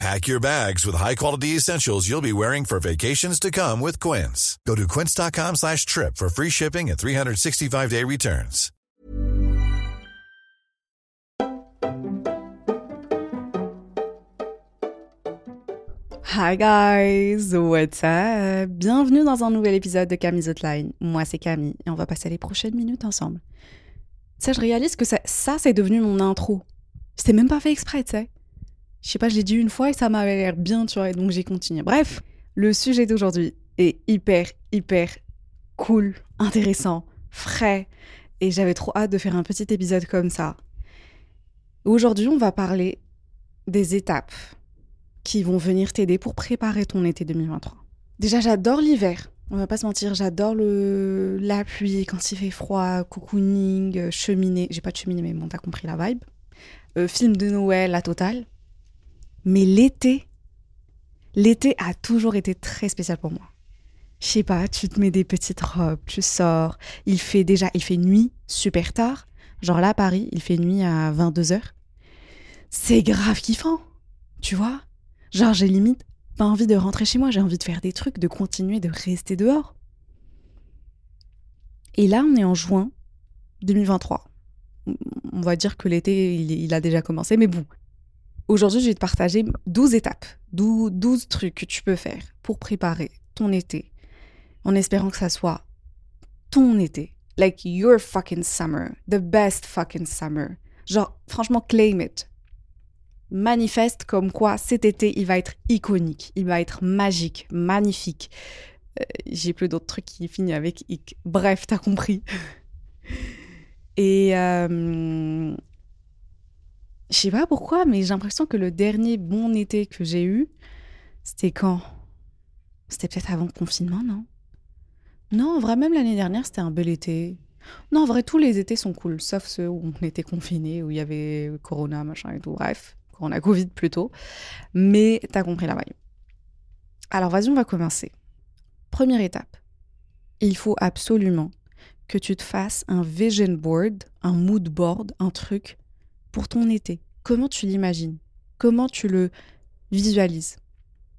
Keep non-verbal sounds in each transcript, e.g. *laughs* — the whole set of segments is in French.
Pack your bags with high-quality essentials you'll be wearing for vacations to come with Quince. Go to quince.com slash trip for free shipping and 365-day returns. Hi guys, what's up? Bienvenue dans un nouvel épisode de Camille's Hotline. Moi, c'est Camille et on va passer les prochaines minutes ensemble. Tu sais, je réalise que ça, ça c'est devenu mon intro. C'était même pas fait exprès, tu sais. Je sais pas, je l'ai dit une fois et ça m'avait l'air bien, tu vois, et donc j'ai continué. Bref, le sujet d'aujourd'hui est hyper, hyper cool, intéressant, frais, et j'avais trop hâte de faire un petit épisode comme ça. Aujourd'hui, on va parler des étapes qui vont venir t'aider pour préparer ton été 2023. Déjà, j'adore l'hiver. On va pas se mentir, j'adore la pluie quand il fait froid, cocooning, euh, cheminée. J'ai pas de cheminée, mais bon, t'as compris la vibe. Euh, film de Noël, la totale. Mais l'été, l'été a toujours été très spécial pour moi. Je sais pas, tu te mets des petites robes, tu sors. Il fait déjà, il fait nuit super tard. Genre là, à Paris, il fait nuit à 22h. C'est grave kiffant, tu vois Genre, j'ai limite pas envie de rentrer chez moi, j'ai envie de faire des trucs, de continuer de rester dehors. Et là, on est en juin 2023. On va dire que l'été, il, il a déjà commencé, mais bon. Aujourd'hui, je vais te partager 12 étapes, 12, 12 trucs que tu peux faire pour préparer ton été, en espérant que ça soit ton été. Like your fucking summer, the best fucking summer. Genre, franchement, claim it manifeste comme quoi cet été, il va être iconique, il va être magique, magnifique. Euh, J'ai plus d'autres trucs qui finissent avec ic. Bref, t'as compris. *laughs* Et euh, je sais pas pourquoi, mais j'ai l'impression que le dernier bon été que j'ai eu, c'était quand? C'était peut-être avant le confinement, non? Non, en vrai, même l'année dernière, c'était un bel été. Non, en vrai, tous les étés sont cool, sauf ceux où on était confinés, où il y avait Corona, machin et tout. Bref, Corona Covid plutôt. Mais t'as compris la vibe. Alors, vas-y, on va commencer. Première étape. Il faut absolument que tu te fasses un vision board, un mood board, un truc pour ton été. Comment tu l'imagines? Comment tu le visualises?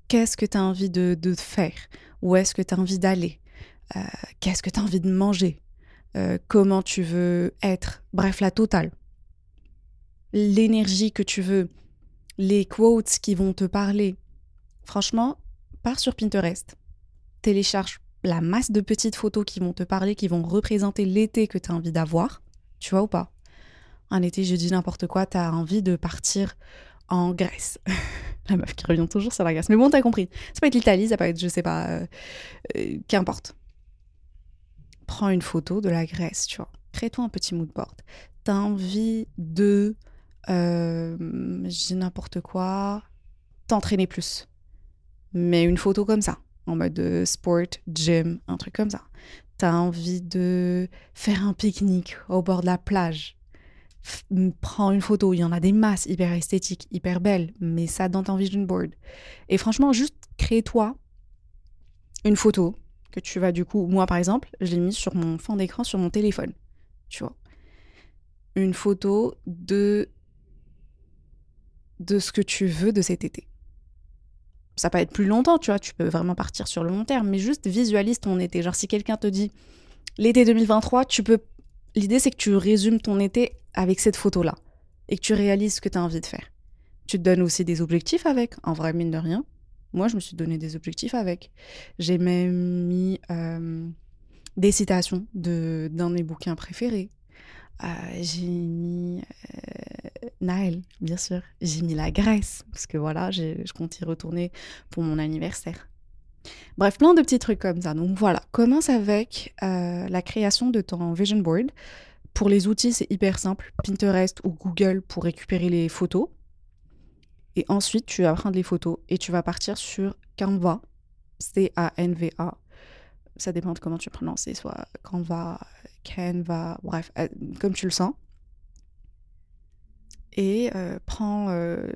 Qu'est-ce que tu as envie de, faire? Où est-ce que tu as envie d'aller? Euh, Qu'est-ce que tu as envie de manger? Euh, Comment tu veux être? Bref, la totale. L'énergie que tu veux, les quotes qui vont te parler. Franchement, pars sur Pinterest. Télécharge la masse de petites photos qui vont te parler, qui vont représenter l'été que tu as envie d'avoir. Tu vois ou pas? Un été, je dis n'importe quoi, tu as envie de partir en Grèce. *laughs* la meuf qui revient toujours sur la Grèce. Mais bon, t'as compris. Ça peut être l'Italie, ça peut être, je sais pas, euh, euh, qu'importe. Prends une photo de la Grèce, tu vois. Crée-toi un petit mood board. T'as envie de, euh, je dis n'importe quoi, t'entraîner plus. Mais une photo comme ça, en mode de sport, gym, un truc comme ça. T'as envie de faire un pique-nique au bord de la plage. Prends une photo, il y en a des masses hyper esthétiques, hyper belles, mais ça dans ton vision board. Et franchement, juste crée-toi une photo que tu vas du coup, moi par exemple, je l'ai mise sur mon fond d'écran sur mon téléphone, tu vois. Une photo de de ce que tu veux de cet été. Ça peut être plus longtemps, tu vois, tu peux vraiment partir sur le long terme, mais juste visualise ton été. Genre si quelqu'un te dit l'été 2023, tu peux l'idée c'est que tu résumes ton été avec cette photo-là et que tu réalises ce que tu as envie de faire. Tu te donnes aussi des objectifs avec, en vrai mine de rien. Moi, je me suis donné des objectifs avec. J'ai même mis euh, des citations de d'un de mes bouquins préférés. Euh, j'ai mis euh, Naël, bien sûr. J'ai mis la Grèce, parce que voilà, je compte y retourner pour mon anniversaire. Bref, plein de petits trucs comme ça. Donc voilà, commence avec euh, la création de ton vision board. Pour les outils, c'est hyper simple. Pinterest ou Google pour récupérer les photos. Et ensuite, tu vas prendre les photos et tu vas partir sur Canva, C-A-N-V-A. ça dépend de comment tu prononces, soit Canva, Canva, bref, euh, comme tu le sens. Et euh, prends euh,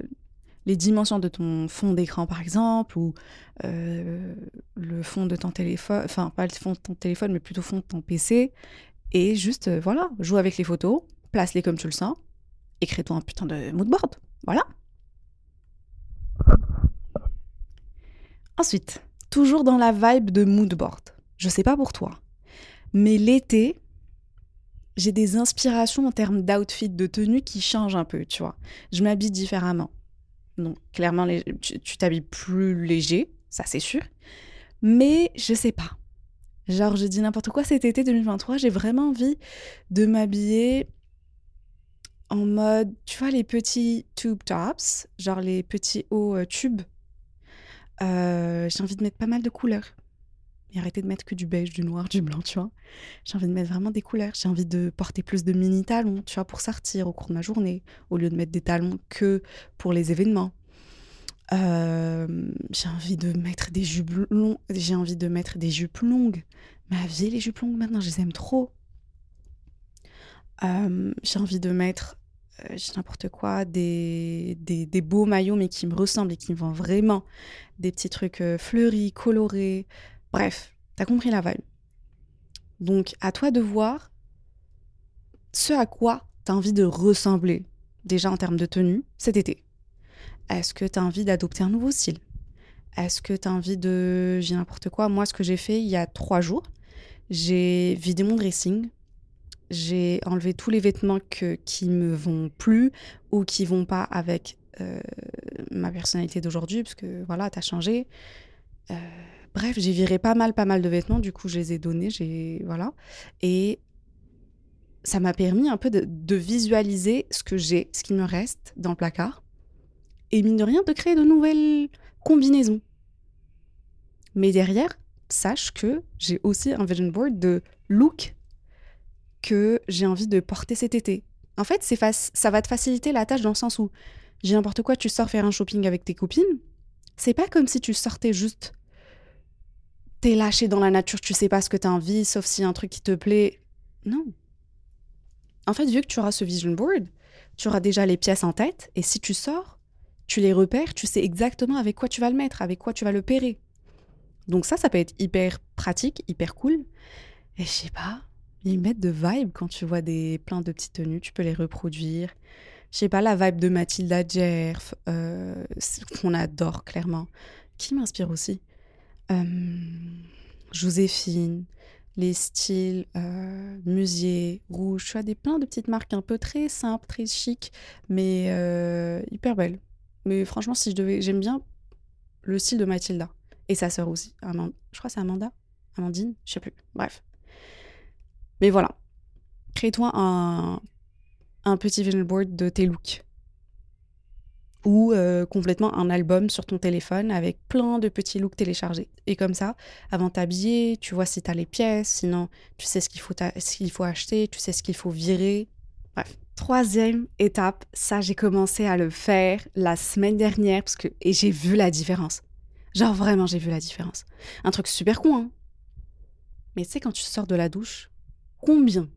les dimensions de ton fond d'écran, par exemple, ou le fond de ton téléphone, enfin, pas le fond de ton téléphone, mais plutôt le fond de ton PC, et juste, voilà, joue avec les photos, place-les comme tu le sens, et crée-toi un putain de moodboard. Voilà. Ensuite, toujours dans la vibe de moodboard. Je sais pas pour toi, mais l'été, j'ai des inspirations en termes d'outfit, de tenue qui changent un peu, tu vois. Je m'habille différemment. Donc, clairement, tu t'habilles plus léger, ça c'est sûr. Mais je sais pas. Genre, je dis n'importe quoi, cet été 2023, j'ai vraiment envie de m'habiller en mode, tu vois, les petits tube tops, genre les petits hauts euh, tubes. Euh, j'ai envie de mettre pas mal de couleurs. Et arrêter de mettre que du beige, du noir, du blanc, tu vois. J'ai envie de mettre vraiment des couleurs. J'ai envie de porter plus de mini talons, tu vois, pour sortir au cours de ma journée, au lieu de mettre des talons que pour les événements. Euh, j'ai envie de mettre des jupes longues. J'ai envie de mettre des jupes longues. Ma vie, les jupes longues maintenant, je les aime trop. j'ai envie de mettre euh, n'importe quoi, des, des, beaux maillots, mais qui me ressemblent et qui me vont vraiment. Des petits trucs euh, fleuris, colorés. Bref, t'as compris la vibe. Donc, à toi de voir ce à quoi t'as envie de ressembler, déjà en termes de tenue, cet été. Est-ce que t'as envie d'adopter un nouveau style? Est-ce que t'as envie de. J'ai n'importe quoi. Moi, ce que j'ai fait il y a trois jours, j'ai vidé mon dressing, j'ai enlevé tous les vêtements que, qui me vont plus ou qui vont pas avec euh, ma personnalité d'aujourd'hui, parce que voilà, t'as changé. Euh, bref, j'ai viré pas mal, pas mal de vêtements, du coup, je les ai donnés, j'ai. Voilà. Et ça m'a permis un peu de, de visualiser ce que j'ai, ce qui me reste dans le placard, et mine de rien, de créer de nouvelles combinaisons. Mais derrière, sache que j'ai aussi un vision board de look que j'ai envie de porter cet été. En fait, ça va te faciliter la tâche dans le sens où j'ai n'importe quoi, tu sors faire un shopping avec tes copines. C'est pas comme si tu sortais juste. T'es lâché dans la nature, tu sais pas ce que t'as envie, sauf si un truc qui te plaît. Non. En fait, vu que tu auras ce vision board, tu auras déjà les pièces en tête, et si tu sors, tu les repères, tu sais exactement avec quoi tu vas le mettre, avec quoi tu vas le pairer. Donc ça, ça peut être hyper pratique, hyper cool. Et je sais pas, ils mettent de vibe quand tu vois des plein de petites tenues, tu peux les reproduire. Je sais pas, la vibe de Mathilda Jerf, euh, qu'on adore clairement, qui m'inspire aussi. Euh, Joséphine, les styles euh, musier, rouge, tu des plein de petites marques un peu très simples, très chic, mais hyper belles. Mais franchement, si je devais, j'aime bien le style de Mathilda. Et sa sœur aussi. Je crois que c'est Amanda? Amandine? Je sais plus. Bref. Mais voilà, crée-toi un, petit vision board de tes looks. Ou euh, complètement un album sur ton téléphone avec plein de petits looks téléchargés. Et comme ça, avant t'habiller, tu vois si tu as les pièces, sinon tu sais ce qu'il faut, faut acheter, tu sais ce qu'il faut virer. Bref. Troisième étape, ça j'ai commencé à le faire la semaine dernière parce que, et j'ai vu la différence. Genre vraiment j'ai vu la différence. Un truc super con, hein. Mais tu sais quand tu sors de la douche, Combien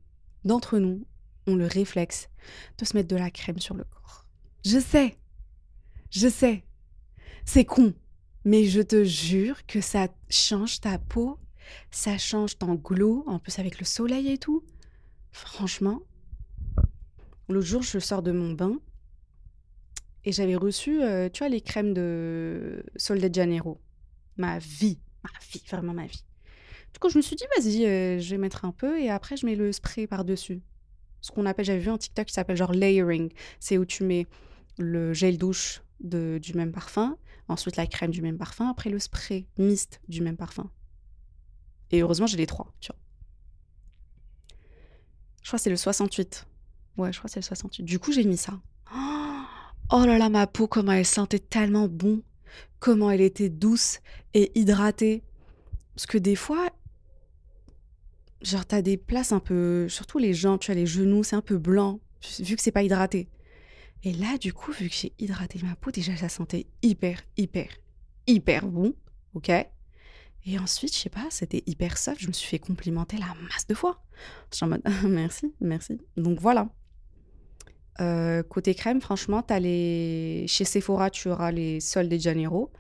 d'entre nous ont le réflexe de se mettre de la crème sur le corps? Je sais, je sais, c'est con, mais je te jure que ça change ta peau, ça change ton glow, en plus avec le soleil et tout. Franchement, l'autre jour, je sors de mon bain et j'avais reçu, euh, tu vois, les crèmes de Sol de Janeiro. Ma vie, ma vie, vraiment ma vie. Du coup, je me suis dit, vas-y, euh, je vais mettre un peu et après, je mets le spray par-dessus. Ce qu'on appelle, j'avais vu un TikTok qui s'appelle genre layering. C'est où tu mets le gel douche de, du même parfum, ensuite la crème du même parfum, après le spray mist du même parfum. Et heureusement, j'ai les trois, tu vois. Je crois que c'est le 68. Ouais, je crois que c'est le 68. Du coup, j'ai mis ça. Oh là là, ma peau, comment elle sentait tellement bon. Comment elle était douce et hydratée. Parce que des fois, genre, t'as des places un peu. Surtout les gens, tu as les genoux, c'est un peu blanc, vu que c'est pas hydraté. Et là, du coup, vu que j'ai hydraté ma peau, déjà, ça sentait hyper, hyper, hyper bon. Ok Et ensuite, je sais pas, c'était hyper soft. Je me suis fait complimenter la masse de fois. Je suis en mode *laughs* merci, merci. Donc voilà. Euh, côté crème, franchement, as les... chez Sephora, tu auras les Sol de Janeiro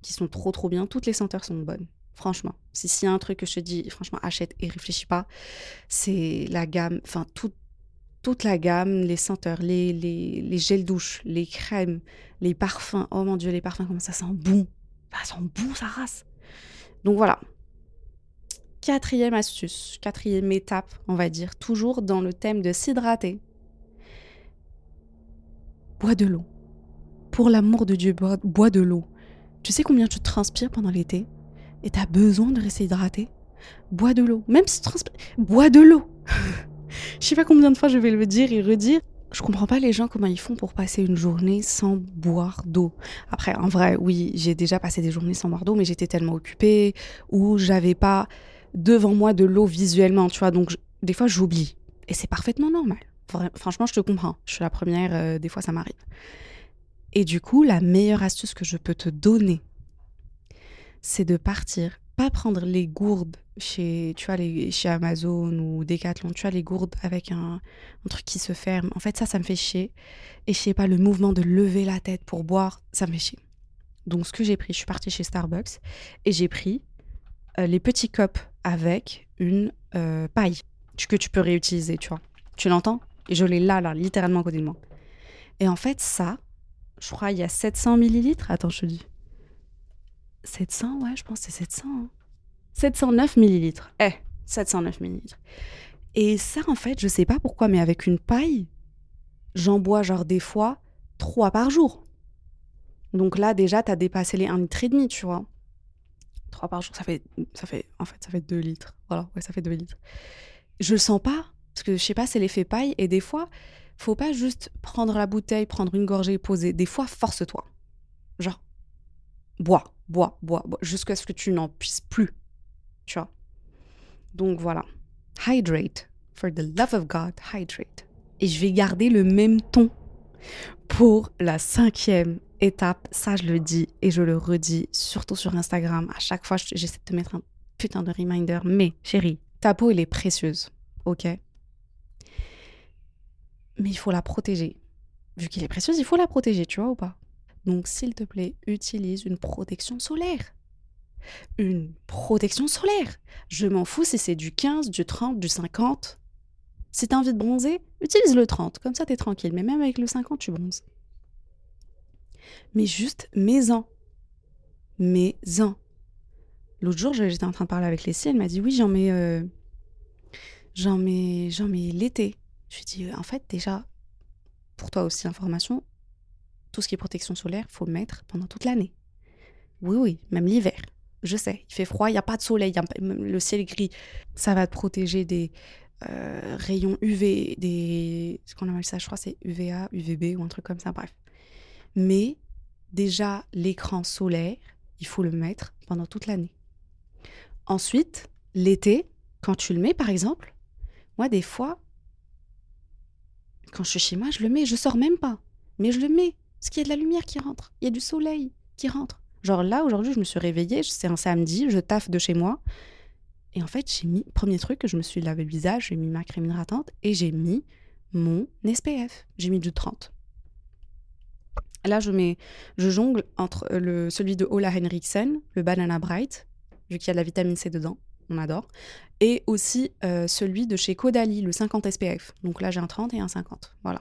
qui sont trop trop bien. Toutes les senteurs sont bonnes. Franchement, si s'il y a un truc que je te dis, franchement, achète et réfléchis pas, c'est la gamme, enfin, toute la gamme, les senteurs, les, les, les gels douche, les crèmes, les parfums. Oh mon Dieu, les parfums, comment ça sent bon. Ça sent bon, ça race. Donc voilà. Quatrième astuce, quatrième étape, on va dire, toujours dans le thème de s'hydrater. Bois de l'eau. Pour l'amour de Dieu, bois, de l'eau. Tu sais combien tu transpires pendant l'été et tu besoin de rester hydraté? Bois de l'eau. Même si tu transpires, bois de l'eau. *laughs* Je sais pas combien de fois je vais le dire et redire je comprends pas les gens comment ils font pour passer une journée sans boire d'eau. Après, en vrai, oui, j'ai déjà passé des journées sans boire d'eau, mais j'étais tellement occupée ou j'avais pas devant moi de l'eau visuellement, tu vois. Donc, des fois, j'oublie. Et c'est parfaitement normal. Franchement, je te comprends. Je suis la première, euh, des fois, ça m'arrive. Et du coup, la meilleure astuce que je peux te donner, c'est de partir pas prendre les gourdes chez, tu vois, les, chez Amazon ou Decathlon, tu vois, les gourdes avec un, truc qui se ferme. En fait, ça, ça me fait chier. Et je sais pas, le mouvement de lever la tête pour boire, ça me fait chier. Donc, ce que j'ai pris, je suis partie chez Starbucks et j'ai pris euh, les petits cups avec une euh, paille que tu peux réutiliser, tu vois. Tu l'entends? Et je l'ai là, là, littéralement à côté de moi. Et en fait, ça, je crois, il y a 700 millilitres. Attends, je te dis. 700, ouais, je pense que c'est 700. 709 hein. millilitres. Eh, 709 millilitres. Et ça, en fait, je sais pas pourquoi, mais avec une paille, j'en bois genre des fois 3 par jour. Donc là, déjà, tu as dépassé les 1 litre tu vois. 3 par jour, ça fait, ça fait, en fait, ça fait 2 litres. Voilà, ouais, ça fait 2 litres. Je le sens pas, parce que je sais pas, c'est l'effet paille, et des fois, faut pas juste prendre la bouteille, prendre une gorgée et poser. Des fois, force-toi. Genre, bois, bois, bois, bois jusqu'à ce que tu n'en puisses plus. Tu vois? Donc voilà. Hydrate. For the love of God, hydrate. Et je vais garder le même ton pour la cinquième étape. Ça, je le dis et je le redis, surtout sur Instagram. À chaque fois, j'essaie de te mettre un putain de reminder. Mais, chérie, ta peau, elle est précieuse. OK? Mais il faut la protéger. Vu qu'elle est précieuse, il faut la protéger, tu vois ou pas? Donc, s'il te plaît, utilise une protection solaire. Une protection solaire. Je m'en fous si c'est du 15, du 30, du 50. Si tu as envie de bronzer, utilise le 30. Comme ça, tu es tranquille. Mais même avec le 50, tu bronzes. Mais juste, mets-en. Mets-en. L'autre jour, j'étais en train de parler avec Leslie. Elle m'a dit Oui, j'en mets. Euh, j'en mets, j'en mets l'été. Je lui ai dit En fait, déjà, pour toi aussi, information, tout ce qui est protection solaire, faut le mettre pendant toute l'année. Oui, oui, même l'hiver. Je sais, il fait froid, il n'y a pas de soleil, le ciel est gris. Ça va te protéger des euh, rayons UV, des. Ce qu'on appelle ça, je crois, c'est UVA, UVB ou un truc comme ça, bref. Mais déjà, l'écran solaire, il faut le mettre pendant toute l'année. Ensuite, l'été, quand tu le mets, par exemple, moi, des fois, quand je suis chez moi, je le mets, je sors même pas, mais je le mets. Parce qu'il y a de la lumière qui rentre, il y a du soleil qui rentre. Genre là, aujourd'hui, je me suis réveillée, c'est un samedi, je taffe de chez moi. Et en fait, j'ai mis, premier truc, je me suis lavé le visage, j'ai mis ma crème hydratante et j'ai mis mon SPF. J'ai mis du 30. Là, je mets, je jongle entre le, celui de Ola Henriksen, le Banana Bright, vu qu'il y a de la vitamine C dedans, on adore, et aussi euh, celui de chez Caudalie, le 50 SPF. Donc là, j'ai un 30 et un 50. Voilà.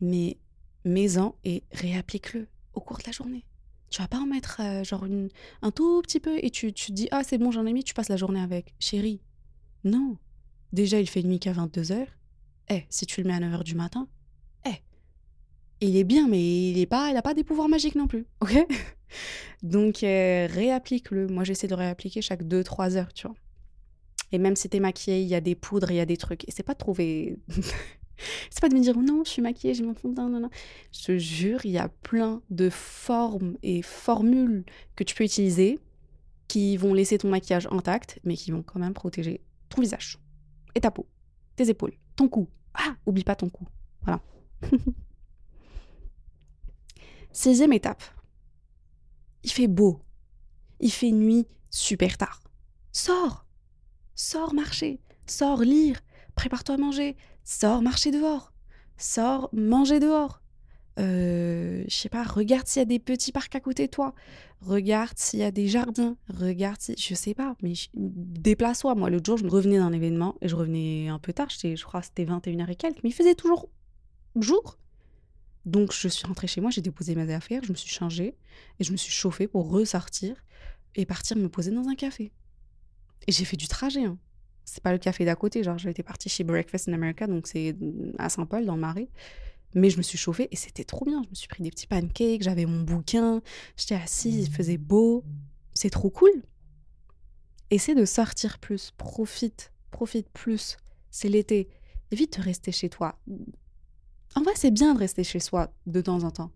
Mais mets-en et réapplique-le au cours de la journée. Tu vas pas en mettre euh, genre une, un tout petit peu et tu, te dis ah c'est bon j'en ai mis, tu passes la journée avec. Chérie, non. Déjà il fait nuit qu'à 22h. Eh, si tu le mets à 9h du matin, eh, il est bien mais il est pas, il a pas des pouvoirs magiques non plus, ok? Donc euh, réapplique-le. Moi j'essaie de réappliquer chaque 2-3 heures, tu vois. Et même si t'es maquillée, il y a des poudres, il y a des trucs. Et c'est pas de trouver *laughs* c'est pas de me dire non, je suis maquillée, j'ai mon fond de teint, non, non. Je te jure, il y a plein de formes et formules que tu peux utiliser qui vont laisser ton maquillage intact, mais qui vont quand même protéger ton visage et ta peau, tes épaules, ton cou. Ah, oublie pas ton cou. Voilà. *laughs* Sixième étape. Il fait beau. Il fait nuit super tard. Sors Sors marcher Sors lire Prépare-toi à manger Sors marcher dehors Sors manger dehors euh, je sais pas, regarde s'il y a des petits parcs à côté de toi. Regarde s'il y a des jardins. Regarde si, je sais pas, mais déplace-toi. Moi, l'autre jour, je revenais d'un événement et je revenais un peu tard. Je crois que c'était 21h et quelques, mais il faisait toujours jour. Donc, je suis rentrée chez moi, j'ai déposé mes affaires, je me suis changée et je me suis chauffée pour ressortir et partir me poser dans un café. Et j'ai fait du trajet. Hein. C'est pas le café d'à côté, genre j'étais partie chez Breakfast in America, donc c'est à Saint-Paul, dans le Marais. Mais je me suis chauffée et c'était trop bien. Je me suis pris des petits pancakes, j'avais mon bouquin, j'étais assise, il faisait beau. C'est trop cool. Essaie de sortir plus, profite, profite plus. C'est l'été. Évite de rester chez toi. En vrai, c'est bien de rester chez soi de temps en temps.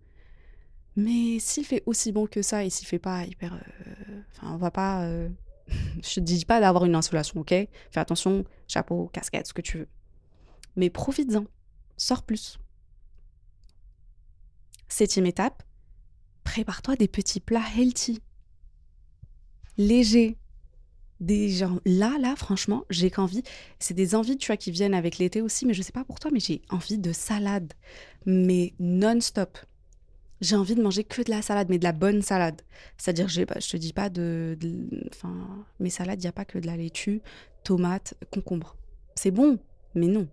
Mais s'il fait aussi bon que ça et s'il fait pas hyper. Euh, enfin, on va pas. Euh, *laughs* je te dis pas d'avoir une insolation, ok? Fais attention, chapeau, casquette, ce que tu veux. Mais profites-en. Sors plus. Septième étape, prépare-toi des petits plats healthy, légers. Des gens, là, là, franchement, j'ai qu'envie. C'est des envies, tu vois, qui viennent avec l'été aussi, mais je sais pas pour toi, mais j'ai envie de salade, mais non-stop. J'ai envie de manger que de la salade, mais de la bonne salade. C'est-à-dire, je, je te dis pas de. Enfin, mes salades, il n'y a pas que de la laitue, tomate, concombre. C'est bon, mais non.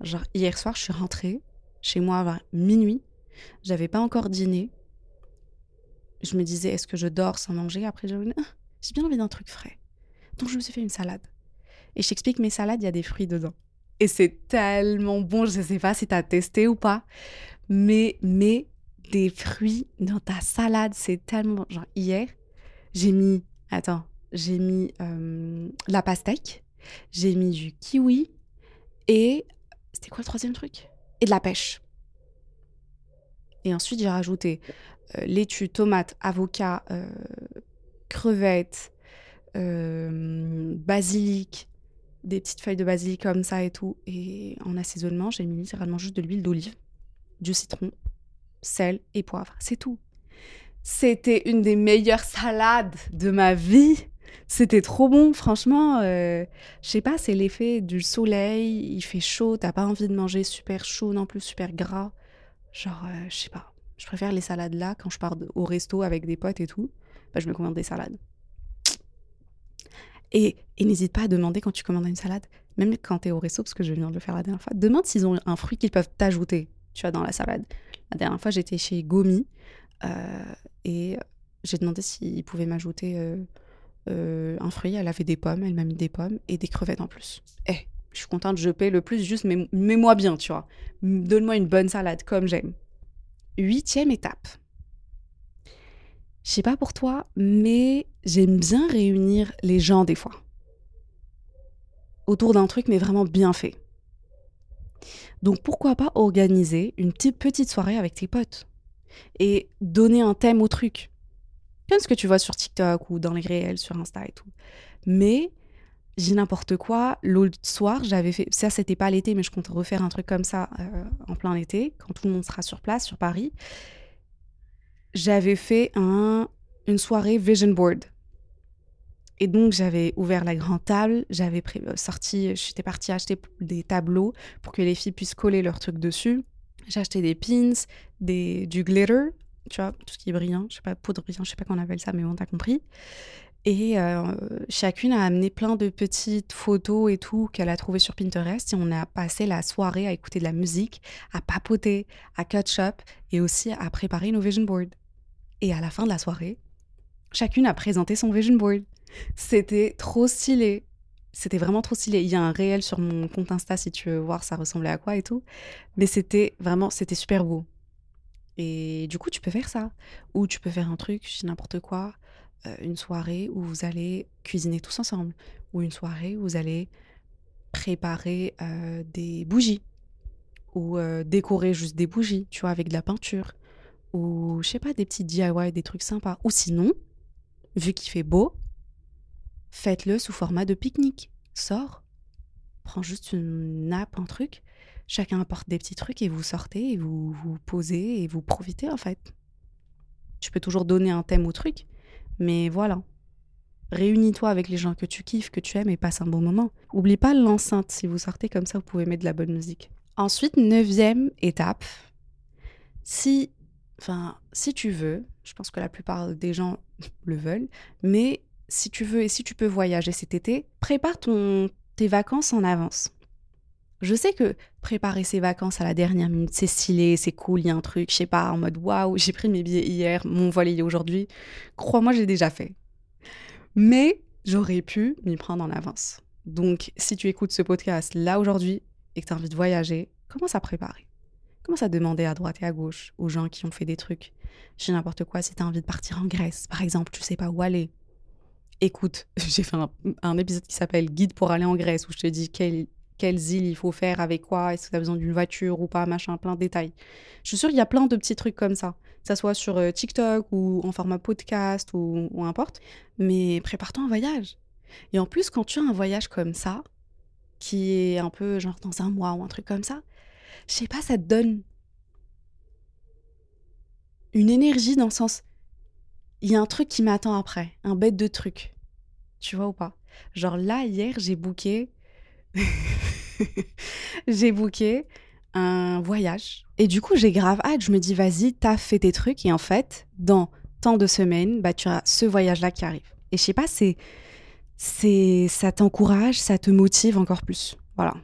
Genre, hier soir, je suis rentrée chez moi à minuit. J'avais pas encore dîné. Je me disais, est-ce que je dors sans manger Après, ah, j'ai bien envie d'un truc frais. Donc, je me suis fait une salade. Et je t'explique, mes salades, il y a des fruits dedans. Et c'est tellement bon, je sais pas si tu as testé ou pas, mais, mais des fruits dans ta salade, c'est tellement bon. Genre, hier, j'ai mis, attends, j'ai mis euh, la pastèque, j'ai mis du kiwi et c'était quoi le troisième truc? Et de la pêche. Et ensuite, j'ai rajouté euh, laitue, tomate, avocat, euh, crevettes, basilic, des petites feuilles de basilic comme ça et tout. Et en assaisonnement, j'ai mis littéralement juste de l'huile d'olive, du citron, sel et poivre. C'est tout. C'était une des meilleures salades de ma vie. C'était trop bon, franchement. je sais pas, c'est l'effet du soleil. Il fait chaud, t'as pas envie de manger super chaud non plus, super gras. Genre, euh, je sais pas. Je préfère les salades là quand je pars au resto avec des potes et tout. Bah, je me commande des salades. Et, n'hésite pas à demander quand tu commandes une salade, même quand tu es au resto, parce que je viens de le faire la dernière fois, demande s'ils ont un fruit qu'ils peuvent t'ajouter, tu dans la salade. La dernière fois, j'étais chez Gomi euh, et j'ai demandé s'ils pouvaient m'ajouter euh, un fruit. Elle avait des pommes, elle m'a mis des pommes et des crevettes en plus. Eh, je suis contente, je paie le plus, juste mets-moi bien, tu vois. Donne-moi une bonne salade, comme j'aime. Huitième étape. Je sais pas pour toi, mais j'aime bien réunir les gens des fois. Autour d'un truc, mais vraiment bien fait. Donc pourquoi pas organiser une petite, soirée avec tes potes et donner un thème au truc. Comme ce que tu vois sur TikTok ou dans les réels, sur Insta et tout. Mais j'ai n'importe quoi. L'autre soir, j'avais fait. Ça, c'était pas l'été, mais je compte refaire un truc comme ça euh, en plein été, quand tout le monde sera sur place, sur Paris. J'avais fait un, une soirée vision board. Et donc, j'avais ouvert la grande table, j'avais euh, sorti, j'étais partie acheter des tableaux pour que les filles puissent coller leurs trucs dessus. J'ai acheté des pins, du glitter, tu vois, tout ce qui est brillant, je sais pas, poudre brillant, je sais pas qu'on appelle ça, mais on t'a compris. Et euh, chacune a amené plein de petites photos et tout qu'elle a trouvées sur Pinterest. Et on a passé la soirée à écouter de la musique, à papoter, à catch up et aussi à préparer nos vision boards. Et à la fin de la soirée, chacune a présenté son vision board. C'était trop stylé. C'était vraiment trop stylé. Il y a un réel sur mon compte Insta si tu veux voir ça ressemblait à quoi et tout. Mais c'était vraiment, c'était super beau. Et du coup, tu peux faire ça. Ou tu peux faire un truc, n'importe quoi. Euh, une soirée où vous allez cuisiner tous ensemble, ou une soirée où vous allez préparer euh, des bougies, ou euh, décorer juste des bougies, tu vois, avec de la peinture, ou je sais pas, des petits DIY, des trucs sympas. Ou sinon, vu qu'il fait beau, faites-le sous format de pique-nique. Sors, prends juste une nappe, un truc, chacun apporte des petits trucs et vous sortez et vous vous posez et vous profitez en fait. Tu peux toujours donner un thème au truc, mais voilà, Réunis-toi avec les gens que tu kiffes, que tu aimes et passe un bon moment. Oublie pas l'enceinte. Si vous sortez comme ça, vous pouvez mettre de la bonne musique. Ensuite, neuvième étape. Si, enfin, si tu veux, je pense que la plupart des gens *laughs* le veulent, mais si tu veux et si tu peux voyager cet été, prépare ton, tes vacances en avance. Je sais que préparer ses vacances à la dernière minute, c'est stylé, c'est cool, il y a un truc, je sais pas, en mode waouh, j'ai pris mes billets hier, mon vol est aujourd'hui. Crois-moi, j'ai déjà fait. Mais j'aurais pu m'y prendre en avance. Donc, si tu écoutes ce podcast là aujourd'hui et que tu as envie de voyager, commence à préparer. Commence à demander à droite et à gauche aux gens qui ont fait des trucs? J'ai n'importe quoi, si tu as envie de partir en Grèce, par exemple, tu sais pas où aller. Écoute, *laughs* j'ai fait un, épisode qui s'appelle Guide pour aller en Grèce où je te dis quel quelles îles il faut faire, avec quoi, est-ce que tu as besoin d'une voiture ou pas, machin, plein de détails. Je suis sûre qu'il y a plein de petits trucs comme ça, que ça soit sur euh, TikTok ou en format podcast ou, ou importe. Mais prépare-toi un voyage. Et en plus, quand tu as un voyage comme ça, qui est un peu genre dans un mois ou un truc comme ça, je sais pas, ça te donne une énergie dans le sens, il y a un truc qui m'attend après, un bête de truc. Tu vois ou pas? Genre là, hier, j'ai booké *laughs* j'ai booké un voyage. Et du coup, j'ai grave hâte. Je me dis, vas-y, t'as fait tes trucs. Et en fait, dans tant de semaines, bah, tu as ce voyage-là qui arrive. Et je sais pas, c'est, c'est, ça t'encourage, ça te motive encore plus. Voilà.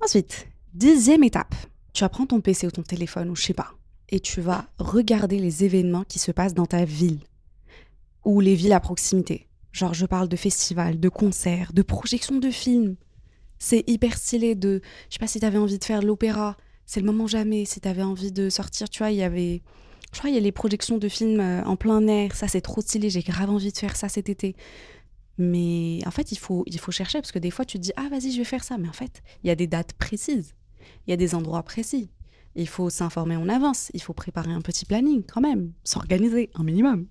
Ensuite, dixième étape. Tu vas prendre ton PC ou ton téléphone ou je sais pas. Et tu vas regarder les événements qui se passent dans ta ville ou les villes à proximité. Genre, je parle de festivals, de concerts, de projections de films. C'est hyper stylé de. Je sais pas si t'avais envie de faire de l'opéra, c'est le moment jamais. Si t'avais envie de sortir, tu vois, il y avait. Je crois il y a les projections de films euh, en plein air. Ça, c'est trop stylé. J'ai grave envie de faire ça cet été. Mais en fait, il faut, il faut chercher parce que des fois, tu te dis Ah, vas-y, je vais faire ça. Mais en fait, il y a des dates précises. Il y a des endroits précis. Il faut s'informer en avance. Il faut préparer un petit planning quand même. S'organiser un minimum.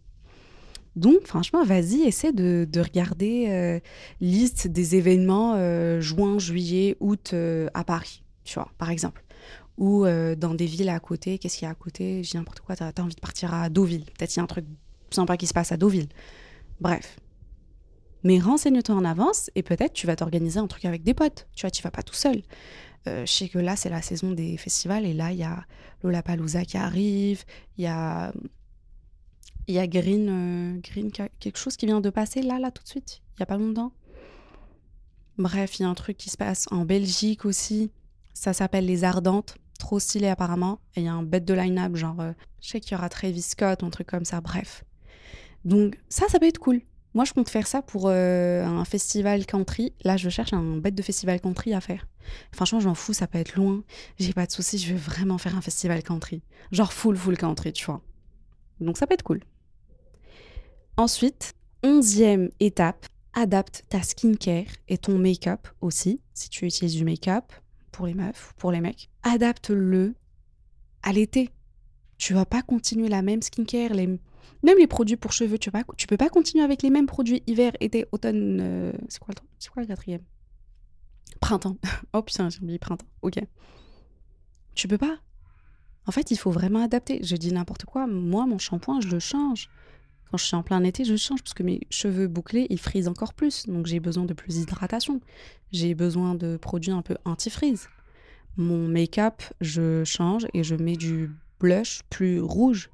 Donc, franchement, vas-y, essaie de, regarder euh, liste des événements euh, juin, juillet, août euh, à Paris, tu vois, par exemple. Ou dans des villes à côté. Qu'est-ce qu'il y a à côté? J'ai n'importe quoi. Tu as, envie de partir à Deauville. Peut-être il y a un truc sympa qui se passe à Deauville. Bref. Mais renseigne-toi en avance et peut-être tu vas t'organiser un truc avec des potes. Tu vois, tu vas pas tout seul. Je sais que là, c'est la saison des festivals et là, il y a Lollapalooza qui arrive, il y a y a Green, euh, Green, quelque chose qui vient de passer là, là, tout de suite, il n'y a pas longtemps. Bref, il y a un truc qui se passe en Belgique aussi. Ça s'appelle Les Ardentes. Trop stylé apparemment. Et il y a un bête de line-up, genre, euh, je sais qu'il y aura Travis Scott, un truc comme ça, bref. Donc ça, ça peut être cool. Moi, je compte faire ça pour euh, un festival country. Là, je cherche un bête de festival country à faire. Franchement, j'en fous, ça peut être loin. J'ai pas de soucis, je veux vraiment faire un festival country. Genre full, full country, tu vois. Donc ça peut être cool. Ensuite, onzième étape, adapte ta skincare et ton make-up aussi, si tu utilises du make-up pour les meufs ou pour les mecs. Adapte-le à l'été. Tu vas pas continuer la même skincare, les... même les produits pour cheveux, tu, tu peux pas continuer avec les mêmes produits hiver, été, automne. Euh, c'est quoi, le... quoi le quatrième? Printemps. *laughs* oh putain, j'ai oublié printemps. Ok. Tu peux pas. En fait, il faut vraiment adapter. Je dis n'importe quoi. Moi, mon shampoing, je le change. Quand je suis en plein été, je change parce que mes cheveux bouclés, ils frisent encore plus. Donc j'ai besoin de plus d'hydratation. J'ai besoin de produits un peu anti-frise. Mon make-up, je change et je mets du blush plus rouge.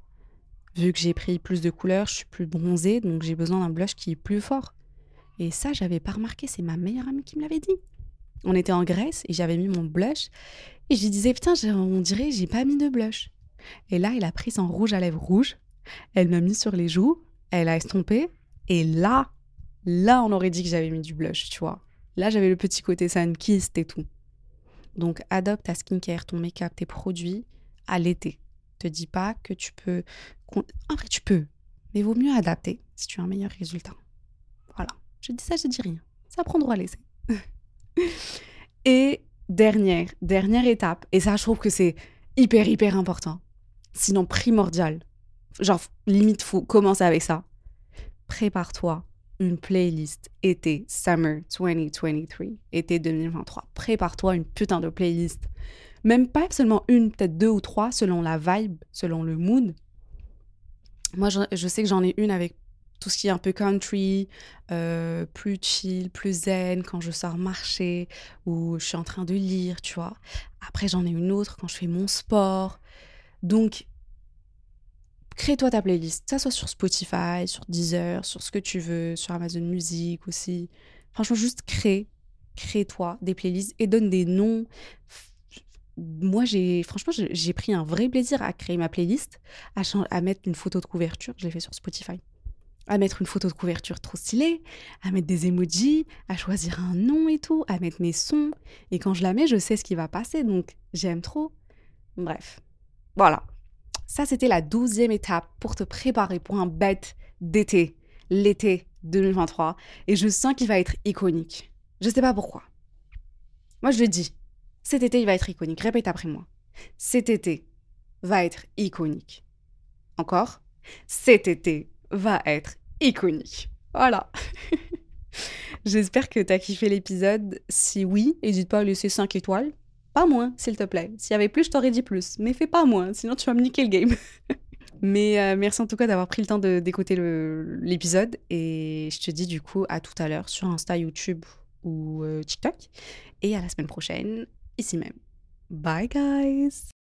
Vu que j'ai pris plus de couleurs, je suis plus bronzée, donc j'ai besoin d'un blush qui est plus fort. Et ça, j'avais pas remarqué, c'est ma meilleure amie qui me l'avait dit. On était en Grèce et j'avais mis mon blush et je disais putain, on dirait j'ai pas mis de blush. Et là, elle a pris son rouge à lèvres rouge, elle m'a mis sur les joues elle a estompé. Et là, là, on aurait dit que j'avais mis du blush, tu vois. Là, j'avais le petit côté sun-kissed et tout. Donc, adopte ta skincare, ton make-up, tes produits à l'été. Te dis pas que tu peux. En vrai, tu peux. Mais vaut mieux adapter si tu as un meilleur résultat. Voilà. Je dis ça, je dis rien. Ça prendra l'essai. *laughs* et dernière, dernière étape. Et ça, je trouve que c'est hyper, hyper important. Sinon primordial genre limite faut commencer avec ça. Prépare-toi une playlist été Summer 2023, été 2023. Prépare-toi une putain de playlist. Même pas seulement une, peut-être deux ou trois selon la vibe, selon le mood. Moi, je, sais que j'en ai une avec tout ce qui est un peu country, euh, plus chill, plus zen, quand je sors marcher ou je suis en train de lire, tu vois. Après, j'en ai une autre quand je fais mon sport. Donc, crée-toi ta playlist, que ça soit sur Spotify, sur Deezer, sur ce que tu veux, sur Amazon Music aussi. Franchement, juste crée, crée-toi des playlists et donne des noms. Moi, j'ai franchement, j'ai pris un vrai plaisir à créer ma playlist, à, mettre une photo de couverture. Je l'ai fait sur Spotify à mettre une photo de couverture trop stylée, à mettre des emojis, à choisir un nom et tout, à mettre mes sons. Et quand je la mets, je sais ce qui va passer, donc j'aime trop. Bref, voilà. Ça, c'était la douzième étape pour te préparer pour un bête d'été, l'été 2023. Et je sens qu'il va être iconique. Je sais pas pourquoi. Moi, je le dis. Cet été, il va être iconique. Répète après moi. Cet été va être iconique. Encore Cet été va être iconique. Voilà. *laughs* J'espère que tu as kiffé l'épisode. Si oui, n'hésite pas à laisser 5 étoiles. Pas moins, s'il te plaît. S'il y avait plus, je t'aurais dit plus. Mais fais pas moins, sinon tu vas me niquer le game. *laughs* Mais euh, merci en tout cas d'avoir pris le temps d'écouter l'épisode. Et je te dis du coup à tout à l'heure sur Insta, YouTube ou euh, TikTok. Et à la semaine prochaine, ici même. Bye guys